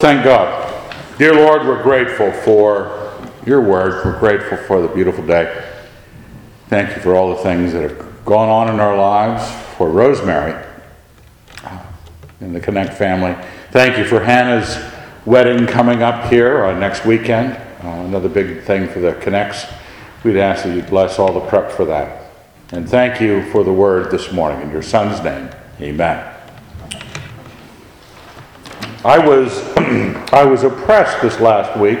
Thank God. Dear Lord, we're grateful for your word. We're grateful for the beautiful day. Thank you for all the things that have gone on in our lives, for Rosemary and the Connect family. Thank you for Hannah's wedding coming up here uh, next weekend. Uh, another big thing for the Connects. We'd ask that you bless all the prep for that. And thank you for the word this morning. In your son's name, amen. I was, I was oppressed this last week,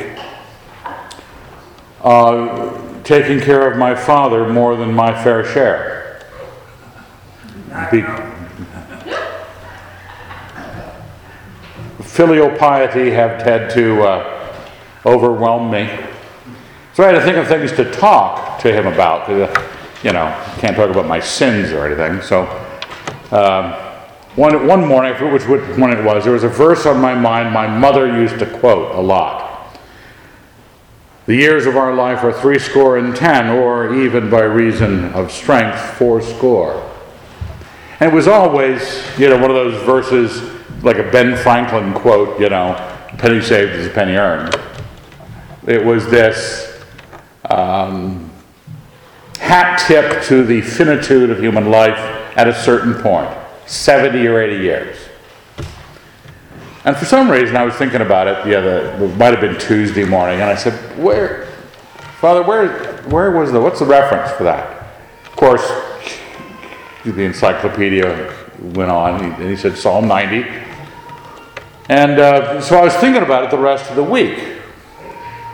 uh, taking care of my father more than my fair share. Be- filial piety have had to uh, overwhelm me. So I had to think of things to talk to him about. Uh, you know, can't talk about my sins or anything. So. Um, one, one morning, I forget which one it was, there was a verse on my mind my mother used to quote a lot. The years of our life are threescore and ten, or even by reason of strength, fourscore. And it was always, you know, one of those verses like a Ben Franklin quote, you know, penny saved is a penny earned. It was this um, hat tip to the finitude of human life at a certain point. 70 or 80 years. And for some reason, I was thinking about it the other, it might have been Tuesday morning, and I said, Where, Father, where, where was the, what's the reference for that? Of course, the encyclopedia went on, and he said Psalm 90. And uh, so I was thinking about it the rest of the week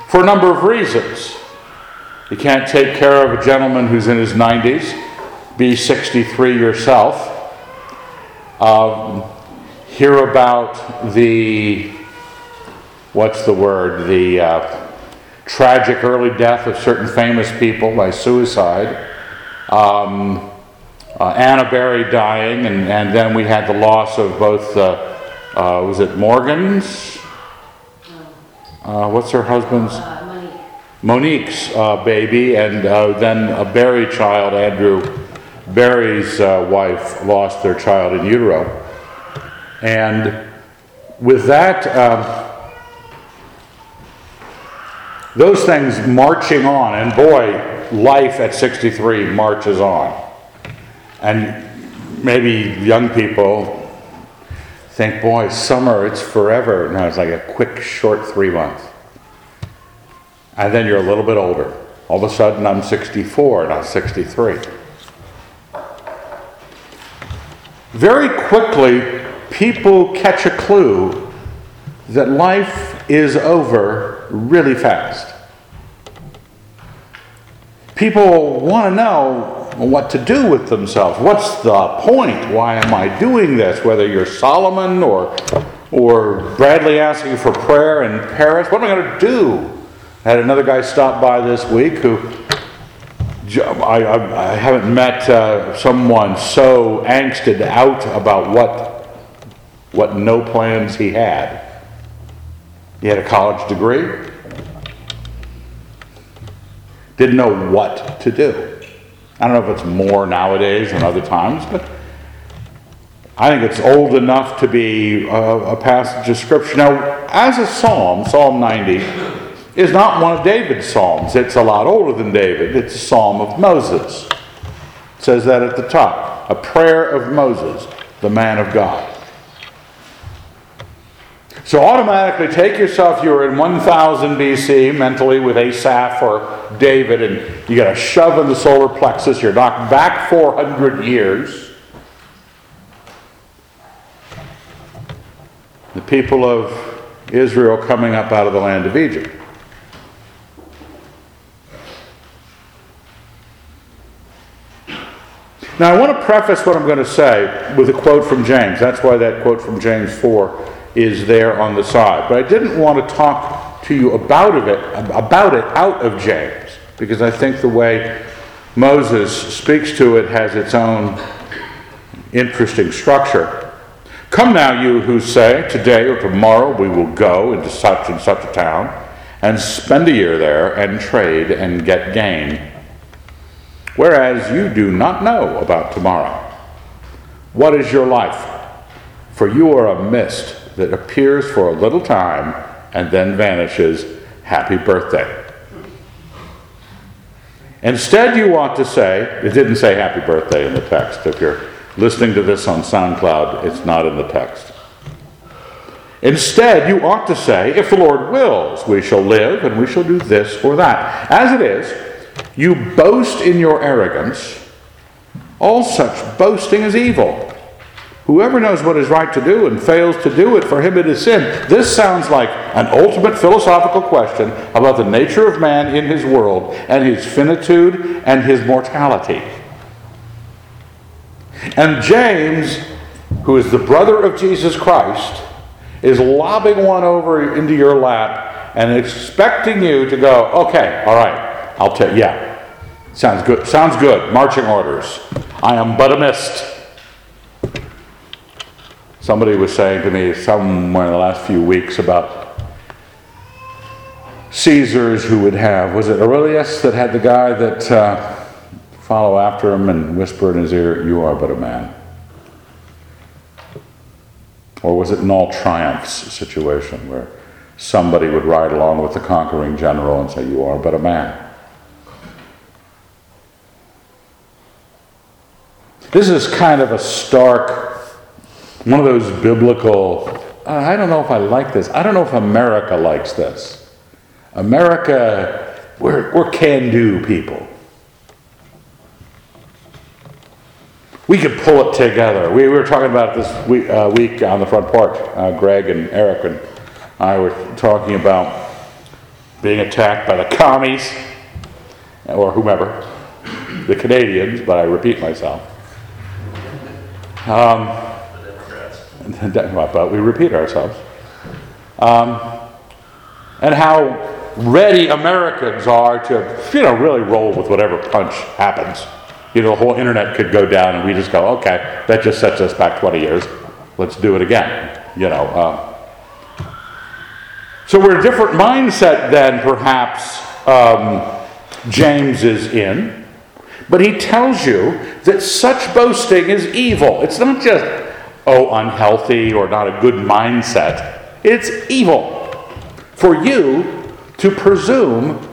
for a number of reasons. You can't take care of a gentleman who's in his 90s, be 63 yourself um, hear about the, what's the word, the uh, tragic early death of certain famous people by suicide. Um, uh, Anna Berry dying, and, and then we had the loss of both, uh, uh was it Morgan's? Uh, what's her husband's? Uh, Monique's uh, baby, and then a Berry child, Andrew Barry's uh, wife lost their child in utero. And with that, um, those things marching on, and boy, life at 63 marches on. And maybe young people think, boy, summer, it's forever. No, it's like a quick, short three months. And then you're a little bit older. All of a sudden, I'm 64, not 63. Very quickly, people catch a clue that life is over really fast. People want to know what to do with themselves. What's the point? Why am I doing this? Whether you're Solomon or, or Bradley asking for prayer in Paris, what am I going to do? I had another guy stop by this week who I, I, haven't met uh, someone so angsted out about what, what no plans he had. He had a college degree, didn't know what to do. I don't know if it's more nowadays than other times, but I think it's old enough to be a, a passage of scripture. Now, as a psalm, Psalm 90, is not one of David's psalms. It's a lot older than David. It's a psalm of Moses. It says that at the top. A prayer of Moses, the man of God. So automatically take yourself, you're in 1000 BC mentally with Asaph or David, and you got a shove in the solar plexus. You're knocked back 400 years. The people of Israel coming up out of the land of Egypt. Now, I want to preface what I'm going to say with a quote from James. That's why that quote from James 4 is there on the side. But I didn't want to talk to you about it, about it out of James, because I think the way Moses speaks to it has its own interesting structure. Come now, you who say, Today or tomorrow we will go into such and such a town and spend a year there and trade and get gain whereas you do not know about tomorrow. What is your life? For you are a mist that appears for a little time and then vanishes. Happy birthday. Instead, you ought to say, it didn't say happy birthday in the text. If you're listening to this on SoundCloud, it's not in the text. Instead, you ought to say, if the Lord wills, we shall live and we shall do this or that. As it is, you boast in your arrogance. All such boasting is evil. Whoever knows what is right to do and fails to do it, for him it is sin. This sounds like an ultimate philosophical question about the nature of man in his world and his finitude and his mortality. And James, who is the brother of Jesus Christ, is lobbing one over into your lap and expecting you to go, okay, all right, I'll tell yeah. Sounds good. Sounds good. Marching orders. I am but a mist. Somebody was saying to me somewhere in the last few weeks about Caesars who would have, was it Aurelius that had the guy that uh, follow after him and whisper in his ear, You are but a man? Or was it an all triumphs situation where somebody would ride along with the conquering general and say, You are but a man? This is kind of a stark one of those biblical, uh, I don't know if I like this. I don't know if America likes this. America, we're, we're can do people. We could pull it together. We, were talking about this week, uh, week on the front porch. Uh, Greg and Eric and I were talking about being attacked by the commies or whomever, the Canadians, but I repeat myself. Um, but we repeat ourselves. Um, and how ready Americans are to, you know, really roll with whatever punch happens. You know, the whole internet could go down and we just go, okay, that just sets us back 20 years. Let's do it again. You know. Um, so we're a different mindset than perhaps um, James is in. But he tells you that such boasting is evil. It's not just oh, unhealthy or not a good mindset. It's evil for you to presume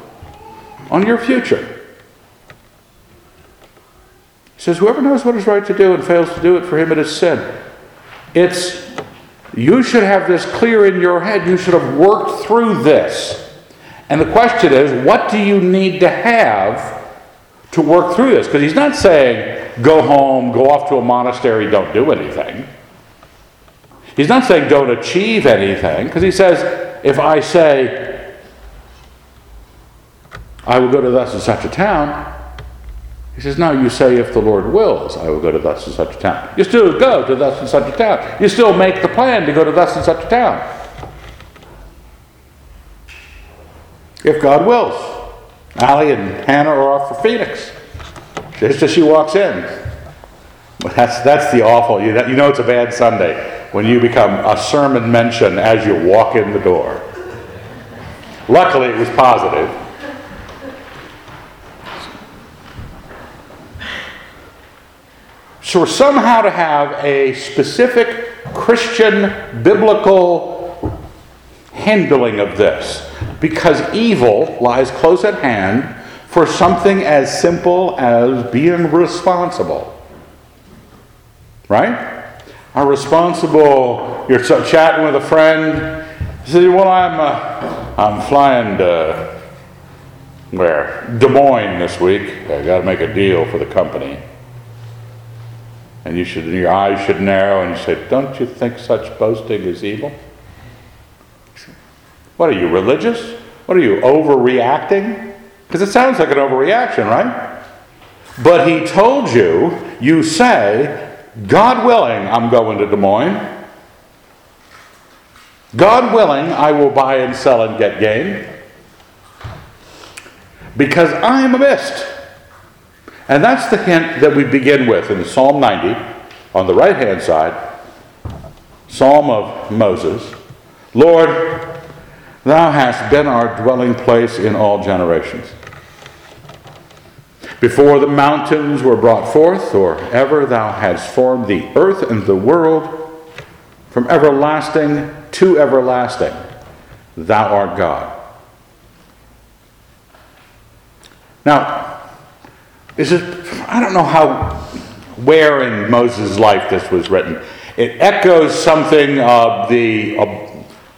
on your future. He says, Whoever knows what is right to do and fails to do it, for him it is sin. It's, you should have this clear in your head. You should have worked through this. And the question is, what do you need to have to work through this? Because he's not saying, go home, go off to a monastery, don't do anything. He's not saying don't achieve anything, because he says, if I say, I will go to thus and such a town, he says, no, you say, if the Lord wills, I will go to thus and such a town. You still go to thus and such a town. You still make the plan to go to thus and such a town. If God wills. Allie and Hannah are off for Phoenix. Just as she walks in. That's, that's the awful, you know it's a bad Sunday when you become a sermon mention as you walk in the door. Luckily, it was positive. So, we're somehow to have a specific Christian biblical handling of this, because evil lies close at hand for something as simple as being responsible. Right? are responsible. You're chatting with a friend. You say, "Well, I'm uh, I'm flying to where Des Moines this week. I got to make a deal for the company." And you should, your eyes should narrow, and you say, "Don't you think such boasting is evil?" What are you religious? What are you overreacting? Because it sounds like an overreaction, right? But he told you, you say, God willing, I'm going to Des Moines. God willing, I will buy and sell and get gain. Because I am a mist. And that's the hint that we begin with in Psalm 90 on the right hand side. Psalm of Moses. Lord, thou hast been our dwelling place in all generations. Before the mountains were brought forth, or ever thou hadst formed the earth and the world, from everlasting to everlasting, thou art God. Now, this is, I don't know how, where in Moses' life this was written. It echoes something of the,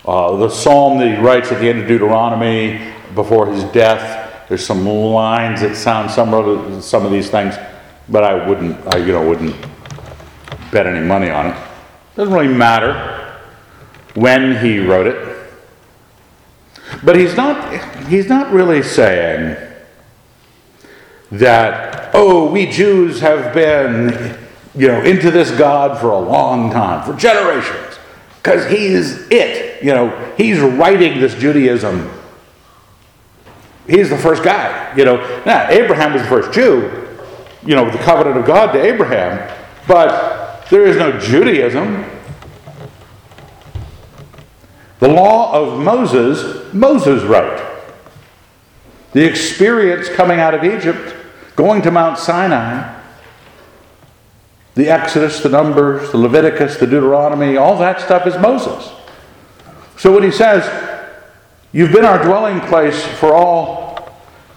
uh, the psalm that he writes at the end of Deuteronomy before his death. There's some lines that sound some some of these things, but I wouldn't, I you know wouldn't bet any money on it. Doesn't really matter when he wrote it. But he's not, he's not really saying that, oh, we Jews have been, you know, into this God for a long time, for generations, because he's it. You know, he's writing this Judaism. He's the first guy. You know, now Abraham was the first Jew. You know, the covenant of God to Abraham, but there is no Judaism. The law of Moses, Moses wrote. The experience coming out of Egypt, going to Mount Sinai, the Exodus, the Numbers, the Leviticus, the Deuteronomy, all that stuff is Moses. So when he says, You've been our dwelling place for all,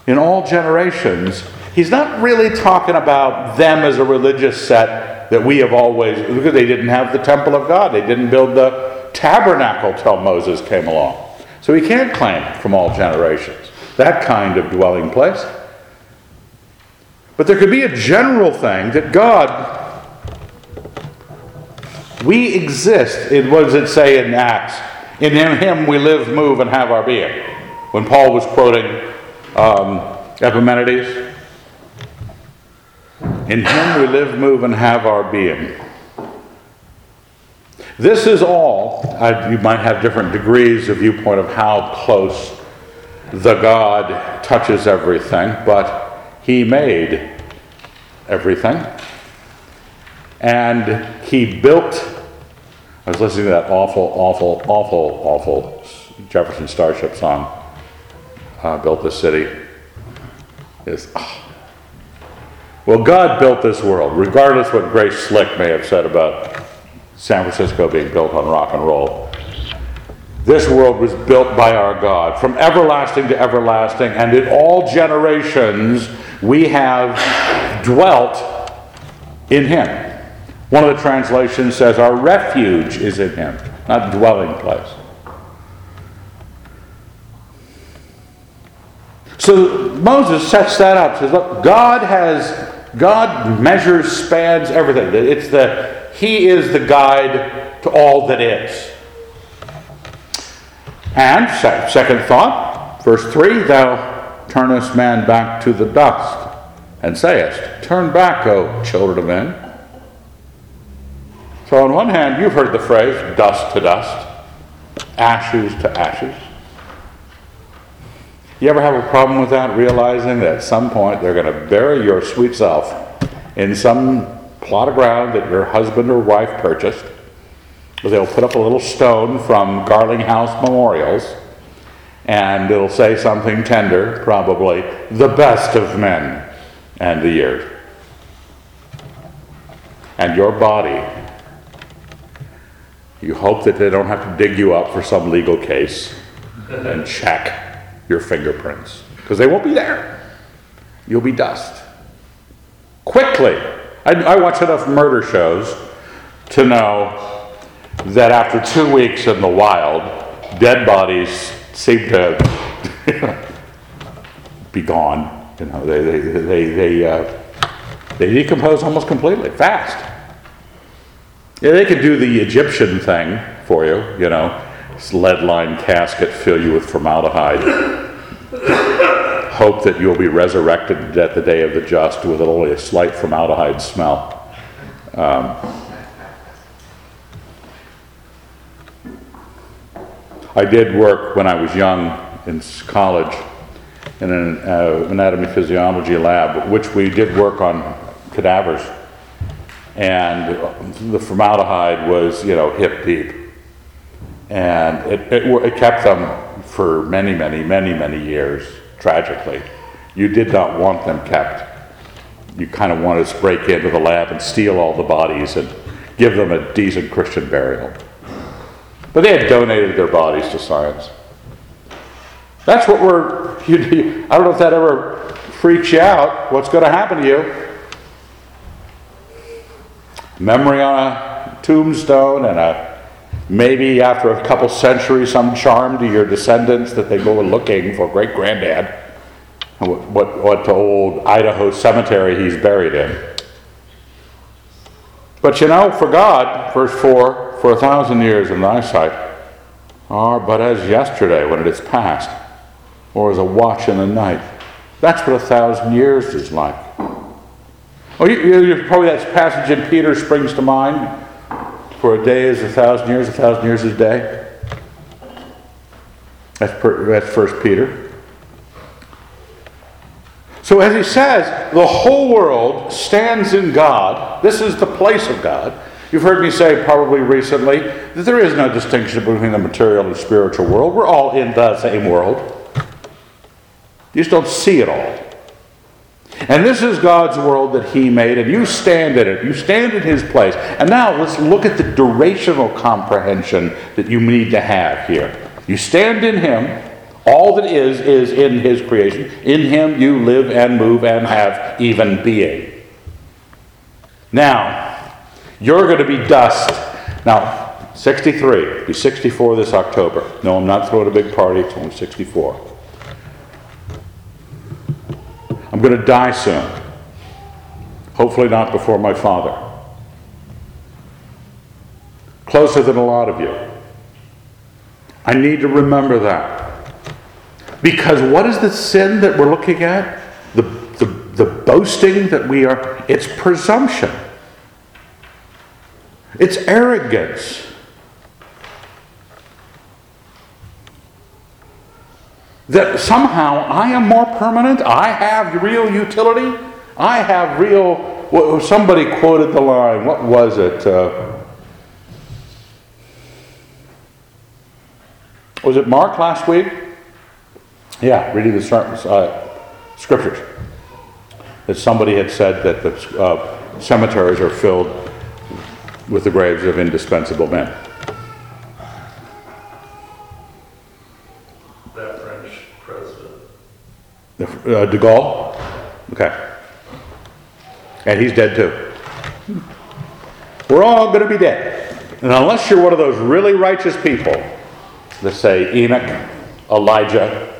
in all generations, he's not really talking about them as a religious set that we have always, because they didn't have the temple of God. They didn't build the tabernacle till Moses came along. So he can't claim from all generations that kind of dwelling place. But there could be a general thing that God, we exist in, what does it say in Acts? In him we live, move, and have our being. When Paul was quoting um, Epimenides, in him we live, move, and have our being. This is all, uh, you might have different degrees of viewpoint of how close the God touches everything, but He made everything. And He built, I was listening to that awful, awful, awful, awful Jefferson Starship song, uh, Built This City. Is, oh. Well, God built this world, regardless what Grace Slick may have said about San Francisco being built on rock and roll. This world was built by our God from everlasting to everlasting, and in all generations we have dwelt in Him. One of the translations says, Our refuge is in Him, not dwelling place. So Moses sets that up, says, Look, God has, God measures, spans everything. It's the he is the guide to all that is. And, second thought, verse 3 Thou turnest man back to the dust, and sayest, Turn back, O children of men. So, on one hand, you've heard the phrase dust to dust, ashes to ashes. You ever have a problem with that, realizing that at some point they're going to bury your sweet self in some plot of ground that your husband or wife purchased. They'll put up a little stone from Garling House Memorials, and it'll say something tender, probably, the best of men and the years. And your body, you hope that they don't have to dig you up for some legal case and check your fingerprints, because they won't be there. You'll be dust. Quickly, I, I watch enough murder shows to know that after two weeks in the wild, dead bodies seem to be gone. You know, they they they they, uh, they decompose almost completely, fast. Yeah, they could do the Egyptian thing for you, you know, lead line casket, fill you with formaldehyde hope that you'll be resurrected at the day of the just with only a slight formaldehyde smell. Um, I did work when I was young in college in an uh, anatomy physiology lab, which we did work on cadavers. And the formaldehyde was, you know, hip deep. And it, it, it kept them for many, many, many, many years tragically. You did not want them kept. You kind of wanted to break into the lab and steal all the bodies and give them a decent Christian burial. But they had donated their bodies to science. That's what we're, you, I don't know if that ever freaks you out, what's going to happen to you. Memory on a tombstone and a maybe after a couple centuries some charm to your descendants that they go looking for great granddad what, what, what old Idaho cemetery he's buried in. But you know, for God, verse 4, for a thousand years in thy sight are but as yesterday when it is past, or as a watch in the night. That's what a thousand years is like. Oh, you, you, probably that passage in Peter springs to mind. For a day is a thousand years, a thousand years is a day. That's, per, that's First Peter. So, as he says, the whole world stands in God. This is the place of God. You've heard me say probably recently that there is no distinction between the material and spiritual world. We're all in the same world. You just don't see it all. And this is God's world that He made, and you stand in it. You stand in His place. And now let's look at the durational comprehension that you need to have here. You stand in Him. All that is, is in His creation. In Him you live and move and have even being. Now, you're going to be dust. Now, 63. Be 64 this October. No, I'm not throwing a big party. It's only 64. I'm going to die soon. Hopefully, not before my father. Closer than a lot of you. I need to remember that. Because what is the sin that we're looking at? The, the, the boasting that we are, it's presumption, it's arrogance. That somehow I am more permanent, I have real utility, I have real. Somebody quoted the line, what was it? Uh, was it Mark last week? Yeah, reading the uh, scriptures. That somebody had said that the uh, cemeteries are filled with the graves of indispensable men. Uh, de Gaulle? Okay. And he's dead too. We're all going to be dead. And unless you're one of those really righteous people that say Enoch, Elijah,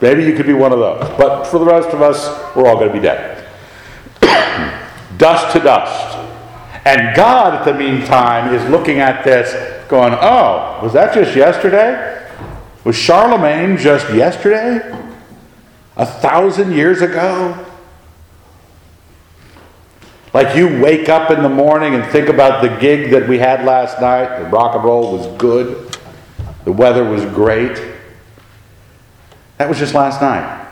maybe you could be one of those. But for the rest of us, we're all going to be dead. dust to dust. And God, at the meantime, is looking at this, going, Oh, was that just yesterday? Was Charlemagne just yesterday? A thousand years ago? Like you wake up in the morning and think about the gig that we had last night. The rock and roll was good. The weather was great. That was just last night.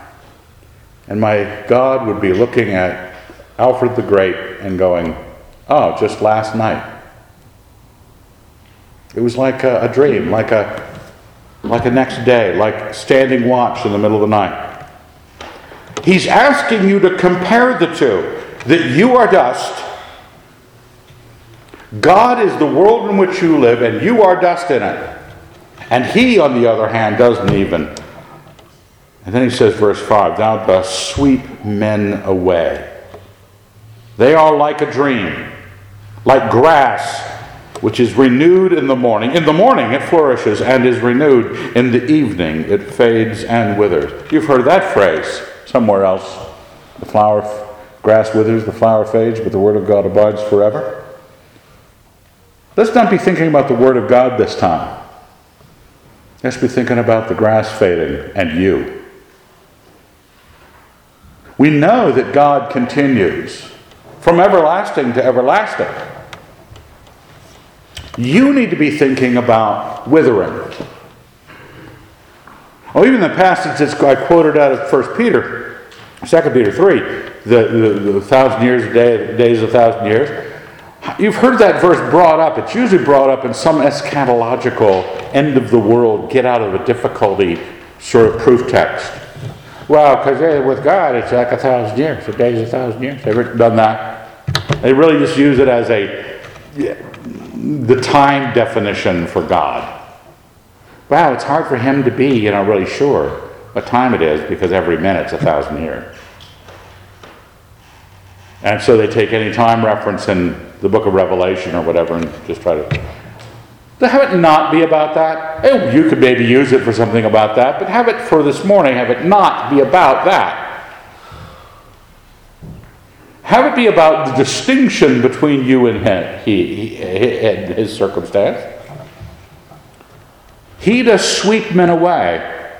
And my God would be looking at Alfred the Great and going, Oh, just last night. It was like a, a dream, like a like a next day, like standing watch in the middle of the night. He's asking you to compare the two that you are dust. God is the world in which you live, and you are dust in it. And He, on the other hand, doesn't even. And then he says, verse 5 Thou dost sweep men away. They are like a dream, like grass which is renewed in the morning. In the morning it flourishes and is renewed. In the evening it fades and withers. You've heard that phrase somewhere else. The flower, grass withers, the flower fades, but the word of God abides forever. Let's not be thinking about the word of God this time. Let's be thinking about the grass fading and you. We know that God continues from everlasting to everlasting. You need to be thinking about withering. Well, even the passage that's I quoted out of 1 Peter, 2 Peter 3, the, the, the thousand years, day, days of a thousand years. You've heard that verse brought up. It's usually brought up in some eschatological, end of the world, get out of a difficulty sort of proof text. Well, because with God, it's like a thousand years. A day is a thousand years. They've done that. They really just use it as a the time definition for God. Wow, it's hard for him to be, you know, really sure what time it is because every minute's a thousand years. And so they take any time reference in the book of Revelation or whatever and just try to. To have it not be about that, oh, you could maybe use it for something about that, but have it for this morning, have it not be about that. Have it be about the distinction between you and him, he, he, and his circumstance. He does sweep men away.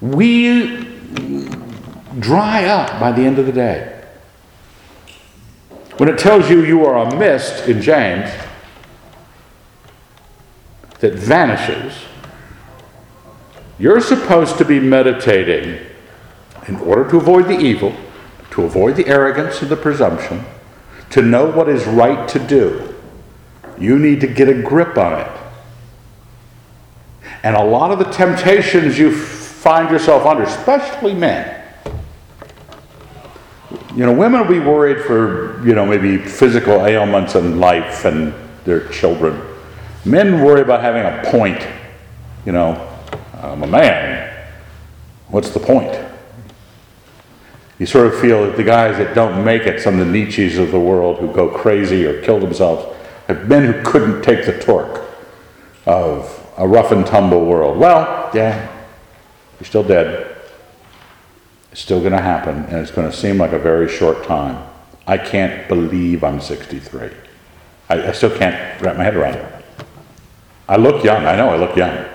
We dry up by the end of the day. When it tells you you are a mist in James that vanishes, you're supposed to be meditating in order to avoid the evil to avoid the arrogance and the presumption, to know what is right to do, you need to get a grip on it. And a lot of the temptations you find yourself under, especially men, you know, women will be worried for, you know, maybe physical ailments in life and their children. Men worry about having a point. You know, I'm a man. What's the point? You sort of feel that the guys that don't make it, some of the Nietzsche's of the world who go crazy or kill themselves, have men who couldn't take the torque of a rough and tumble world. Well, yeah, you're still dead. It's still going to happen, and it's going to seem like a very short time. I can't believe I'm 63. I, I still can't wrap my head around it. I look young. I know I look young.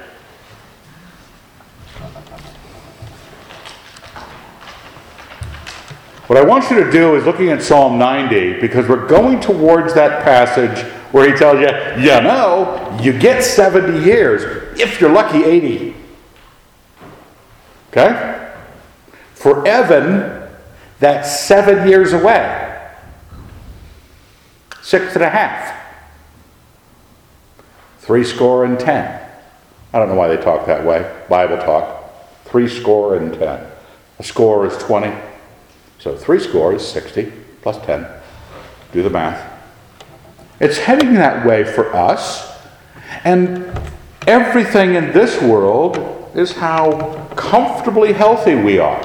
What I want you to do is looking at Psalm 90 because we're going towards that passage where he tells you, you know, you get 70 years, if you're lucky, 80. Okay? For Evan, that's seven years away. Six and a half. Three score and ten. I don't know why they talk that way. Bible talk. Three score and ten. A score is 20. So three score is 60 plus 10. Do the math. It's heading that way for us. And everything in this world is how comfortably healthy we are.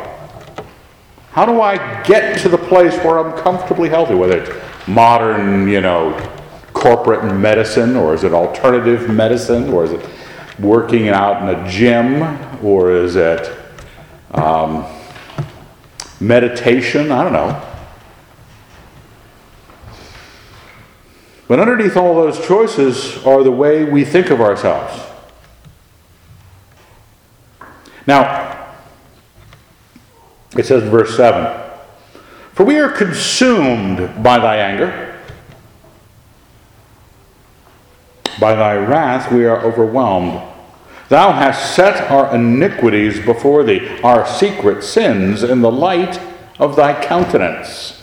How do I get to the place where I'm comfortably healthy? Whether it's modern, you know, corporate medicine, or is it alternative medicine, or is it working out in a gym, or is it um, meditation, I don't know. But underneath all those choices are the way we think of ourselves. Now, it says in verse 7 For we are consumed by thy anger, by thy wrath we are overwhelmed. Thou hast set our iniquities before thee, our secret sins in the light of thy countenance.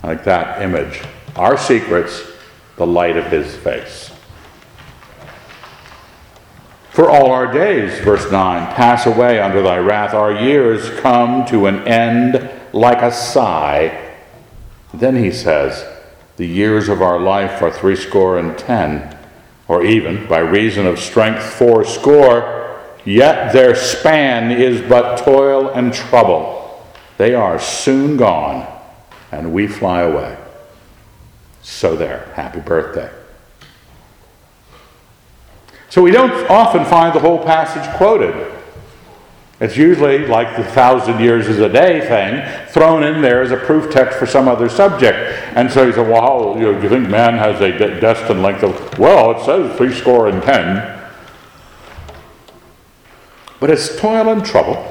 I like that image. Our secrets, the light of his face. For all our days, verse 9, pass away under thy wrath. Our years come to an end like a sigh. Then he says, The years of our life are threescore and ten or even by reason of strength fourscore, yet their span is but toil and trouble. They are soon gone, and we fly away. So there, happy birthday. So we don't often find the whole passage quoted. It's usually like the thousand years is a day thing thrown in there as a proof text for some other subject. And so you say, well, you, know, you think man has a de- destined length of, well, it says three score and ten. But it's toil and trouble.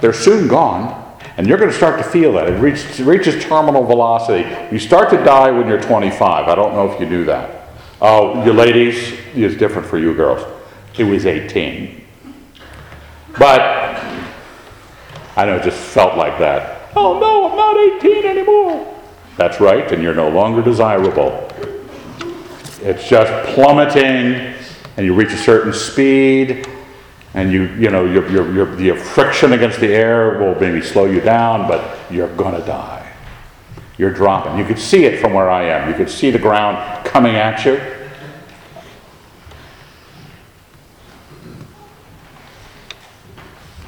They're soon gone. And you're going to start to feel that. It, reach, it reaches terminal velocity. You start to die when you're 25. I don't know if you knew that. Oh, you ladies, it's different for you girls. It was 18. But I know it just felt like that. Oh no, I'm not 18 anymore. That's right, and you're no longer desirable. It's just plummeting, and you reach a certain speed, and you, you know, your, your, your, the friction against the air will maybe slow you down, but you're going to die. You're dropping. You could see it from where I am. You could see the ground coming at you.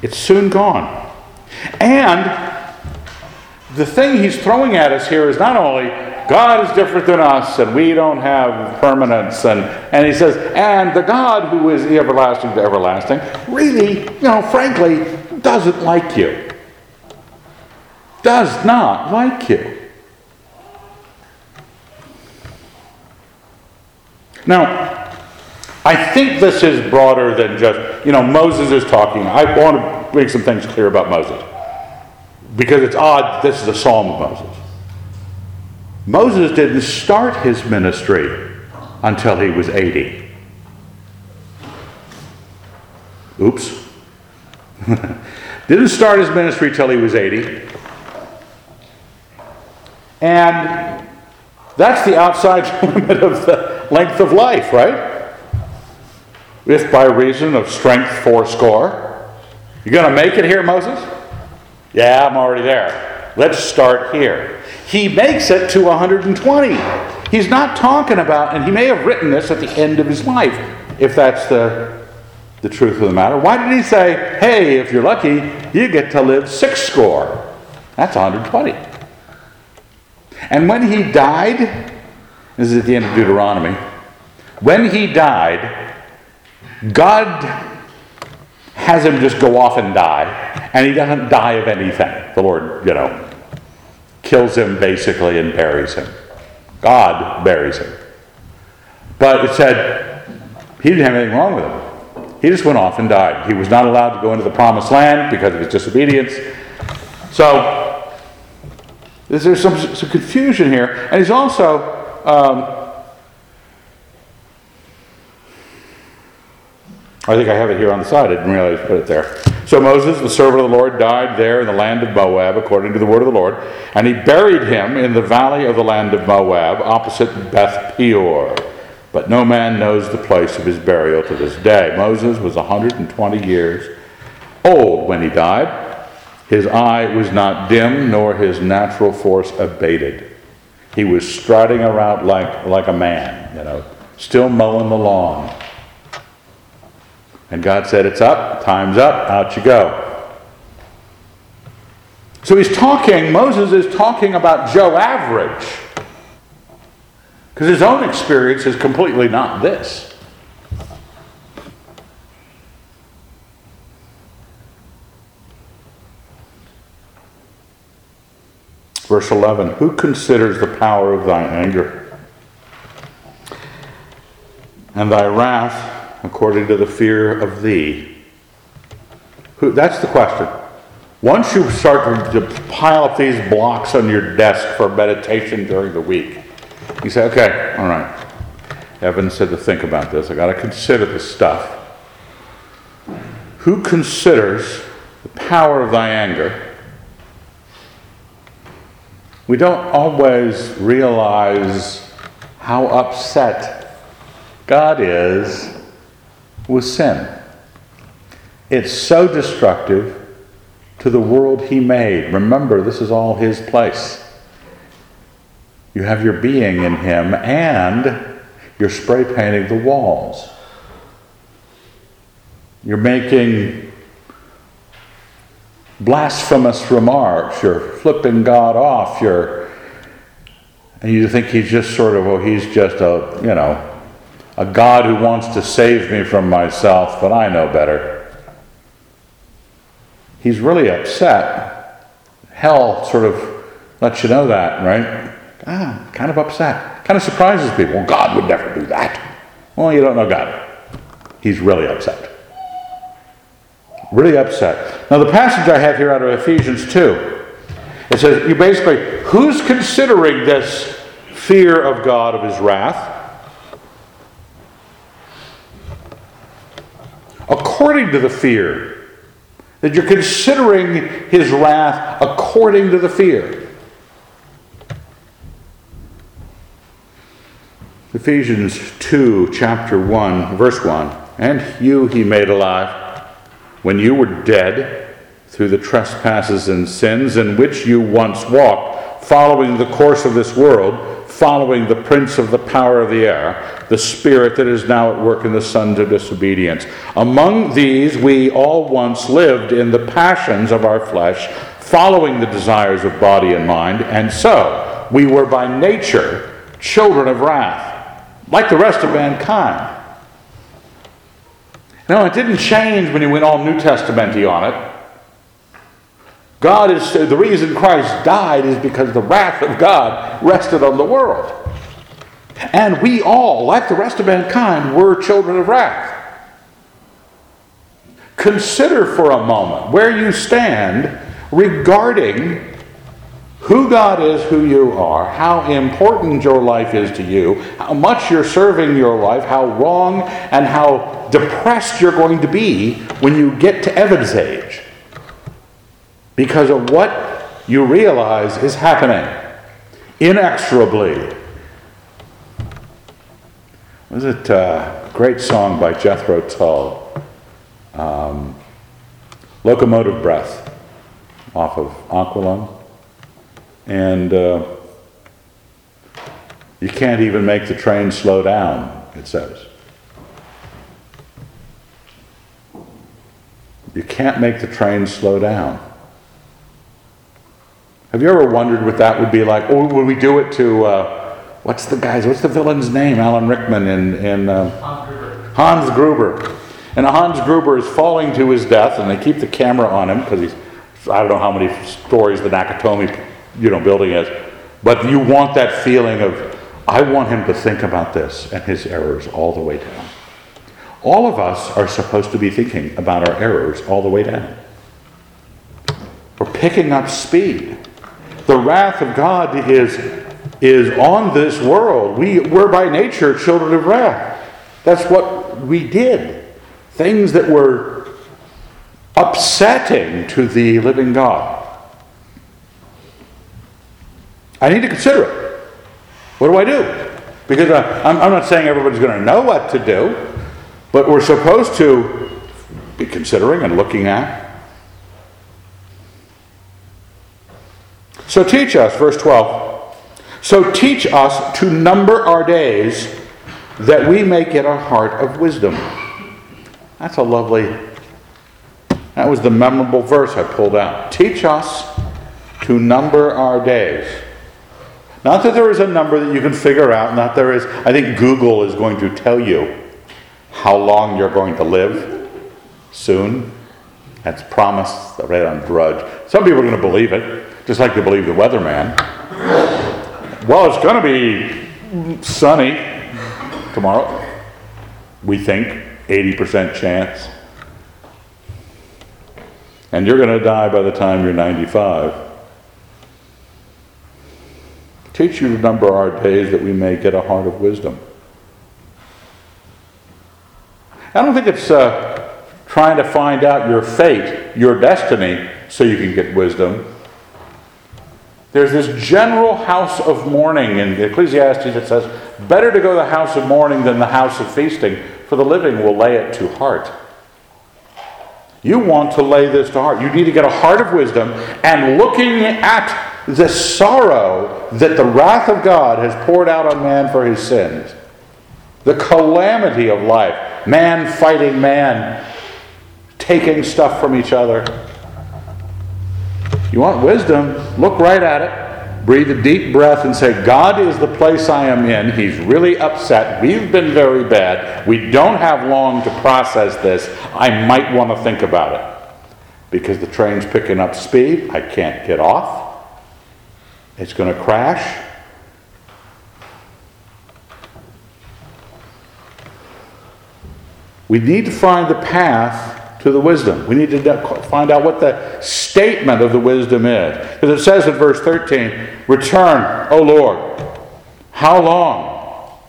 It's soon gone. And the thing he's throwing at us here is not only God is different than us and we don't have permanence, and, and he says, and the God who is everlasting to everlasting really, you know, frankly, doesn't like you. Does not like you. Now, I think this is broader than just, you know, Moses is talking. I want to make some things clear about Moses. Because it's odd, this is a psalm of Moses. Moses didn't start his ministry until he was 80. Oops. didn't start his ministry till he was 80. And that's the outside limit of the length of life, right? If by reason of strength fourscore. You going to make it here, Moses? Yeah, I'm already there. Let's start here. He makes it to 120. He's not talking about, and he may have written this at the end of his life, if that's the, the truth of the matter. Why did he say, hey, if you're lucky, you get to live six score? That's 120. And when he died, this is at the end of Deuteronomy, when he died, God has him just go off and die, and he doesn't die of anything. The Lord, you know, kills him basically and buries him. God buries him. But it said he didn't have anything wrong with him. He just went off and died. He was not allowed to go into the promised land because of his disobedience. So there's some, some confusion here. And he's also. Um, I think I have it here on the side. I didn't realize I put it there. So Moses, the servant of the Lord, died there in the land of Moab, according to the word of the Lord, and he buried him in the valley of the land of Moab, opposite Beth Peor. But no man knows the place of his burial to this day. Moses was 120 years old when he died. His eye was not dim, nor his natural force abated. He was striding around like, like a man, you know, still mowing the lawn. And God said, It's up, time's up, out you go. So he's talking, Moses is talking about Joe Average. Because his own experience is completely not this. Verse 11 Who considers the power of thy anger and thy wrath according to the fear of thee. Who, that's the question. Once you start to pile up these blocks on your desk for meditation during the week, you say, okay, all right. Evan said to think about this. I got to consider this stuff. Who considers the power of thy anger? We don't always realize how upset God is with sin. It's so destructive to the world He made. Remember, this is all His place. You have your being in Him, and you're spray painting the walls. You're making blasphemous remarks. You're flipping God off. You're, and you think He's just sort of, oh, He's just a, you know, a God who wants to save me from myself, but I know better. He's really upset. Hell sort of lets you know that, right? Ah, kind of upset. Kind of surprises people. God would never do that. Well, you don't know God. He's really upset. Really upset. Now, the passage I have here out of Ephesians 2, it says, you basically, who's considering this fear of God, of his wrath? According to the fear. That you're considering his wrath according to the fear. Ephesians 2, chapter 1, verse 1. And you he made alive when you were dead through the trespasses and sins in which you once walked, following the course of this world following the prince of the power of the air, the spirit that is now at work in the sons of disobedience. Among these, we all once lived in the passions of our flesh, following the desires of body and mind, and so we were by nature children of wrath, like the rest of mankind. No, it didn't change when he went all New Testamenty on it. God is the reason Christ died is because the wrath of God rested on the world. And we all, like the rest of mankind, were children of wrath. Consider for a moment where you stand regarding who God is, who you are, how important your life is to you, how much you're serving your life, how wrong and how depressed you're going to be when you get to Evan's age because of what you realize is happening inexorably. Was it a great song by Jethro Tull? Um, Locomotive Breath off of Aqualung. And uh, you can't even make the train slow down, it says. You can't make the train slow down. Have you ever wondered what that would be like? Or would we do it to, uh, what's the guy's, what's the villain's name? Alan Rickman in, in uh, Hans, Gruber. Hans Gruber. And Hans Gruber is falling to his death, and they keep the camera on him because he's, I don't know how many stories the Nakatomi you know, building is. But you want that feeling of, I want him to think about this and his errors all the way down. All of us are supposed to be thinking about our errors all the way down. We're picking up speed. The wrath of God is, is on this world. We, we're by nature children of wrath. That's what we did. Things that were upsetting to the living God. I need to consider it. What do I do? Because I'm, I'm not saying everybody's going to know what to do, but we're supposed to be considering and looking at So teach us, verse 12. So teach us to number our days that we may get a heart of wisdom. That's a lovely, that was the memorable verse I pulled out. Teach us to number our days. Not that there is a number that you can figure out, not there is, I think Google is going to tell you how long you're going to live soon. That's promised right on Drudge. Some people are going to believe it just like they believe the weatherman. Well, it's going to be sunny tomorrow. We think 80% chance. And you're going to die by the time you're 95. Teach you to number our days that we may get a heart of wisdom. I don't think it's uh, trying to find out your fate, your destiny, so you can get wisdom. There's this general house of mourning in Ecclesiastes that says, Better to go to the house of mourning than the house of feasting, for the living will lay it to heart. You want to lay this to heart. You need to get a heart of wisdom and looking at the sorrow that the wrath of God has poured out on man for his sins, the calamity of life, man fighting man, taking stuff from each other you want wisdom? Look right at it. Breathe a deep breath and say, God is the place I am in. He's really upset. We've been very bad. We don't have long to process this. I might want to think about it. Because the train's picking up speed. I can't get off. It's going to crash. We need to find the path to the wisdom. We need to find out what the statement of the wisdom is. Because it says in verse 13, Return, O Lord. How long?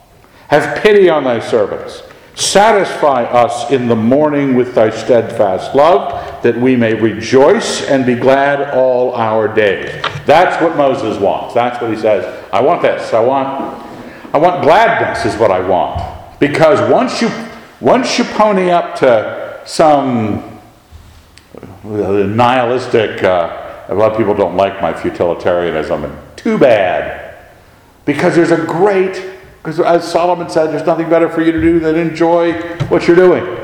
Have pity on thy servants. Satisfy us in the morning with thy steadfast love, that we may rejoice and be glad all our days. That's what Moses wants. That's what he says. I want this. I want I want gladness is what I want. Because once you once you pony up to some nihilistic, uh, a lot of people don't like my futilitarianism, and too bad. Because there's a great, because as Solomon said, there's nothing better for you to do than enjoy what you're doing.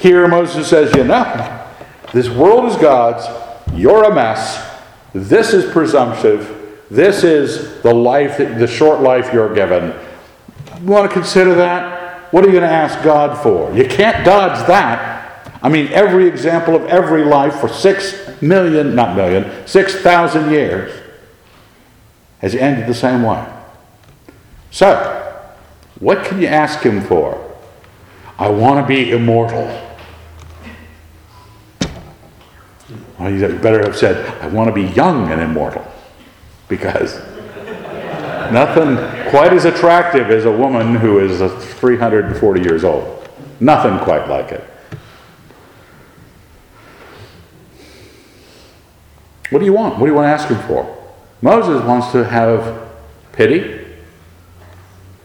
Here Moses says, you know, this world is God's, you're a mess, this is presumptive, this is the life, the short life you're given. You want to consider that? What are you going to ask God for? You can't dodge that. I mean, every example of every life for six million, not million, six thousand years has ended the same way. So, what can you ask Him for? I want to be immortal. Well, you better have said, I want to be young and immortal. Because nothing quite as attractive as a woman who is 340 years old. Nothing quite like it. What do you want? What do you want to ask him for? Moses wants to have pity,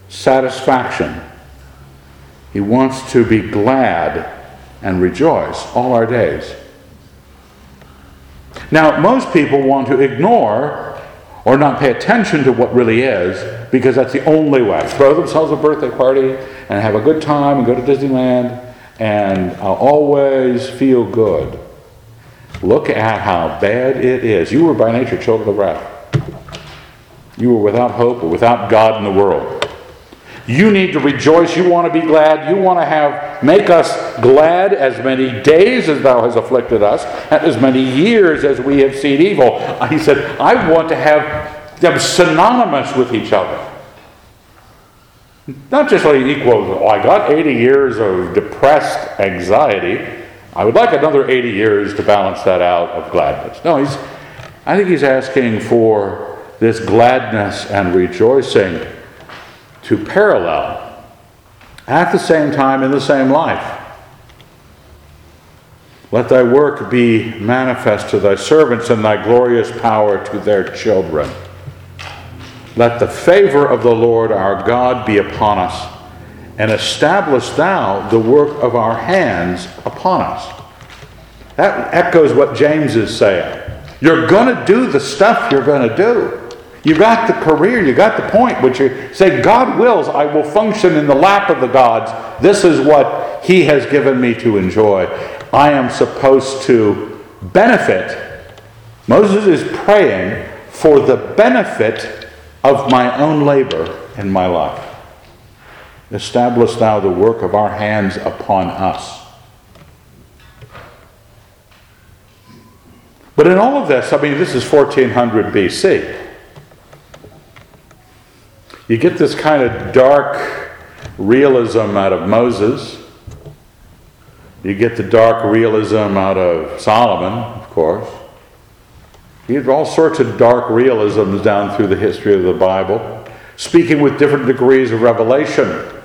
satisfaction. He wants to be glad and rejoice all our days. Now, most people want to ignore or not pay attention to what really is because that's the only way. Throw themselves a birthday party and have a good time and go to Disneyland and I'll always feel good. Look at how bad it is. You were by nature children of wrath. You were without hope or without God in the world. You need to rejoice. You want to be glad. You want to have, make us glad as many days as thou hast afflicted us, and as many years as we have seen evil. He said, I want to have them synonymous with each other. Not just like equal, oh, I got 80 years of depressed anxiety. I would like another 80 years to balance that out of gladness. No, he's, I think he's asking for this gladness and rejoicing to parallel at the same time in the same life. Let thy work be manifest to thy servants and thy glorious power to their children. Let the favor of the Lord our God be upon us, and establish thou the work of our hands upon us. That echoes what James is saying. You're going to do the stuff you're going to do. You got the career, you got the point, but you say, God wills, I will function in the lap of the gods. This is what He has given me to enjoy. I am supposed to benefit. Moses is praying for the benefit of my own labor in my life. Establish thou the work of our hands upon us. But in all of this, I mean, this is 1400 BC. You get this kind of dark realism out of Moses. You get the dark realism out of Solomon, of course. You get all sorts of dark realisms down through the history of the Bible, speaking with different degrees of revelation.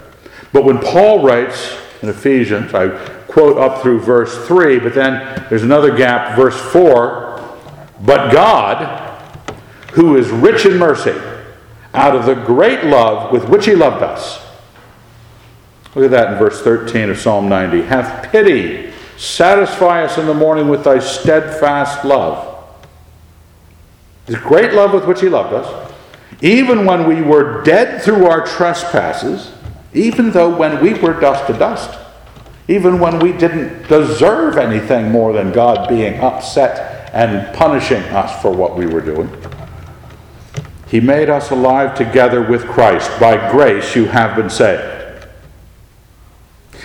But when Paul writes in Ephesians, I quote up through verse 3, but then there's another gap, verse 4. But God, who is rich in mercy, out of the great love with which he loved us. Look at that in verse 13 of Psalm 90. Have pity, satisfy us in the morning with thy steadfast love. The great love with which he loved us, even when we were dead through our trespasses, even though when we were dust to dust, even when we didn't deserve anything more than God being upset and punishing us for what we were doing. He made us alive together with Christ. By grace you have been saved.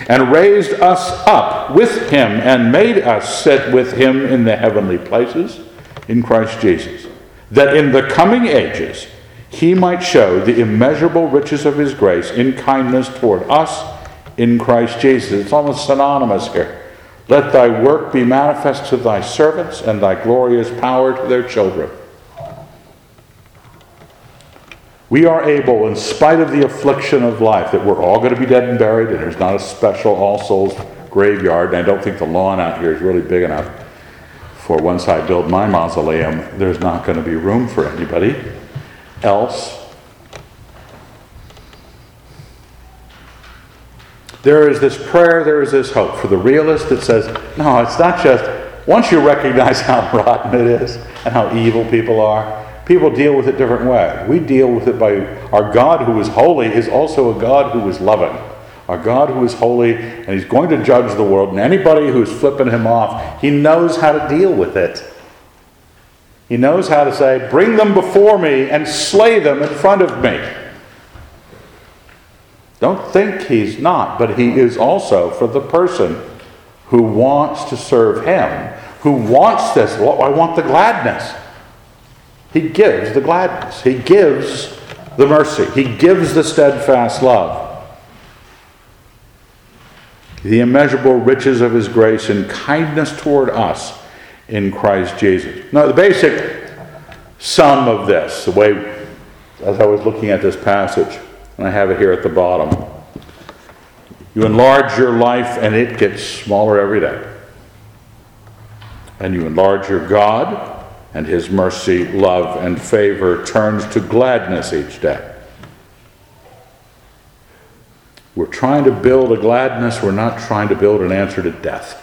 And raised us up with him and made us sit with him in the heavenly places in Christ Jesus, that in the coming ages he might show the immeasurable riches of his grace in kindness toward us in Christ Jesus. It's almost synonymous here. Let thy work be manifest to thy servants and thy glorious power to their children. we are able, in spite of the affliction of life, that we're all going to be dead and buried, and there's not a special All Souls graveyard, and I don't think the lawn out here is really big enough for once I build my mausoleum, there's not going to be room for anybody else. There is this prayer, there is this hope for the realist that says, no, it's not just, once you recognize how rotten it is and how evil people are, People deal with it different way. We deal with it by our God who is holy is also a God who is loving. Our God who is holy and he's going to judge the world and anybody who's flipping him off, he knows how to deal with it. He knows how to say, "Bring them before me and slay them in front of me." Don't think he's not, but he is also for the person who wants to serve him, who wants this. I want the gladness. He gives the gladness, he gives the mercy, he gives the steadfast love. The immeasurable riches of his grace and kindness toward us in Christ Jesus. Now, the basic sum of this, the way as I was looking at this passage, and I have it here at the bottom. You enlarge your life and it gets smaller every day. And you enlarge your God and his mercy, love, and favor turns to gladness each day. We're trying to build a gladness, we're not trying to build an answer to death.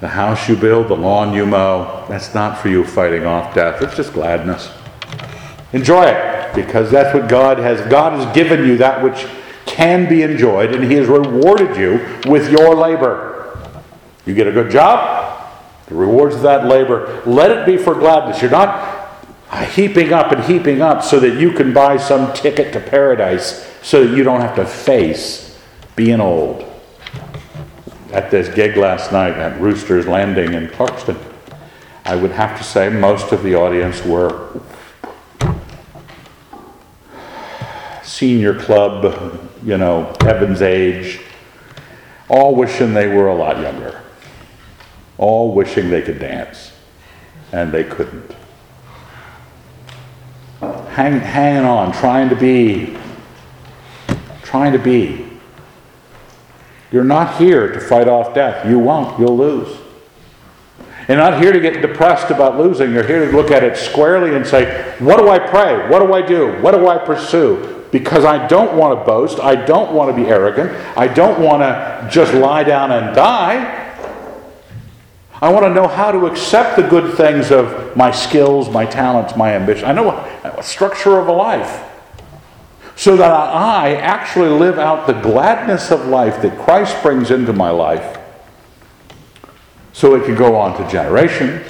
The house you build, the lawn you mow, that's not for you fighting off death, it's just gladness. Enjoy it because that's what God has. God has given you that which can be enjoyed, and He has rewarded you with your labor. You get a good job, the rewards of that labor, let it be for gladness. You're not heaping up and heaping up so that you can buy some ticket to paradise so that you don't have to face being old. At this gig last night at Rooster's Landing in Clarkston, I would have to say most of the audience were senior club, you know, Evan's age, all wishing they were a lot younger, all wishing they could dance, and they couldn't. Hang, hanging on, trying to be, trying to be. You're not here to fight off death. You won't, you'll lose. You're not here to get depressed about losing. You're here to look at it squarely and say, What do I pray? What do I do? What do I pursue? because I don't want to boast. I don't want to be arrogant. I don't want to just lie down and die. I want to know how to accept the good things of my skills, my talents, my ambition. I know a structure of a life. So that I actually live out the gladness of life that Christ brings into my life. So it could go on to generations.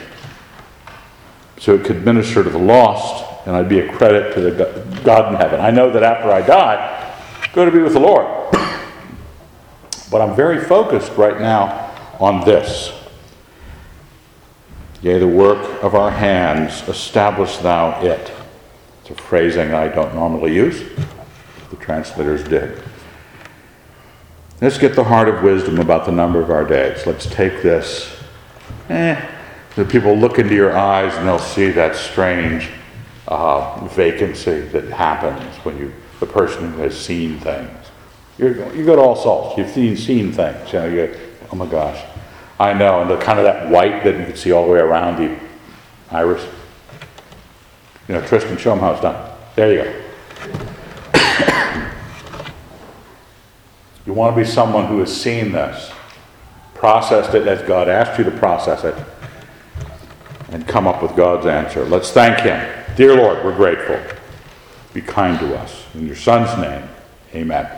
So it could minister to the lost and I'd be a credit to the God in heaven. I know that after I die, I'm going to be with the Lord. But I'm very focused right now on this. Yea, the work of our hands, establish thou it. It's a phrasing I don't normally use. The translators did. Let's get the heart of wisdom about the number of our days. Let's take this. Eh, the people look into your eyes and they'll see that strange uh, vacancy that happens when you, the person who has seen things. You're, you go to All Souls. You've seen, seen things. You know, you oh my gosh. I know. And the kind of that white that you can see all the way around the iris. You know, Tristan, show them how it's done. There you go. You want to be someone who has seen this, processed it as God asked you to process it, and come up with God's answer. Let's thank Him. Dear Lord, we're grateful. Be kind to us. In your Son's name, amen.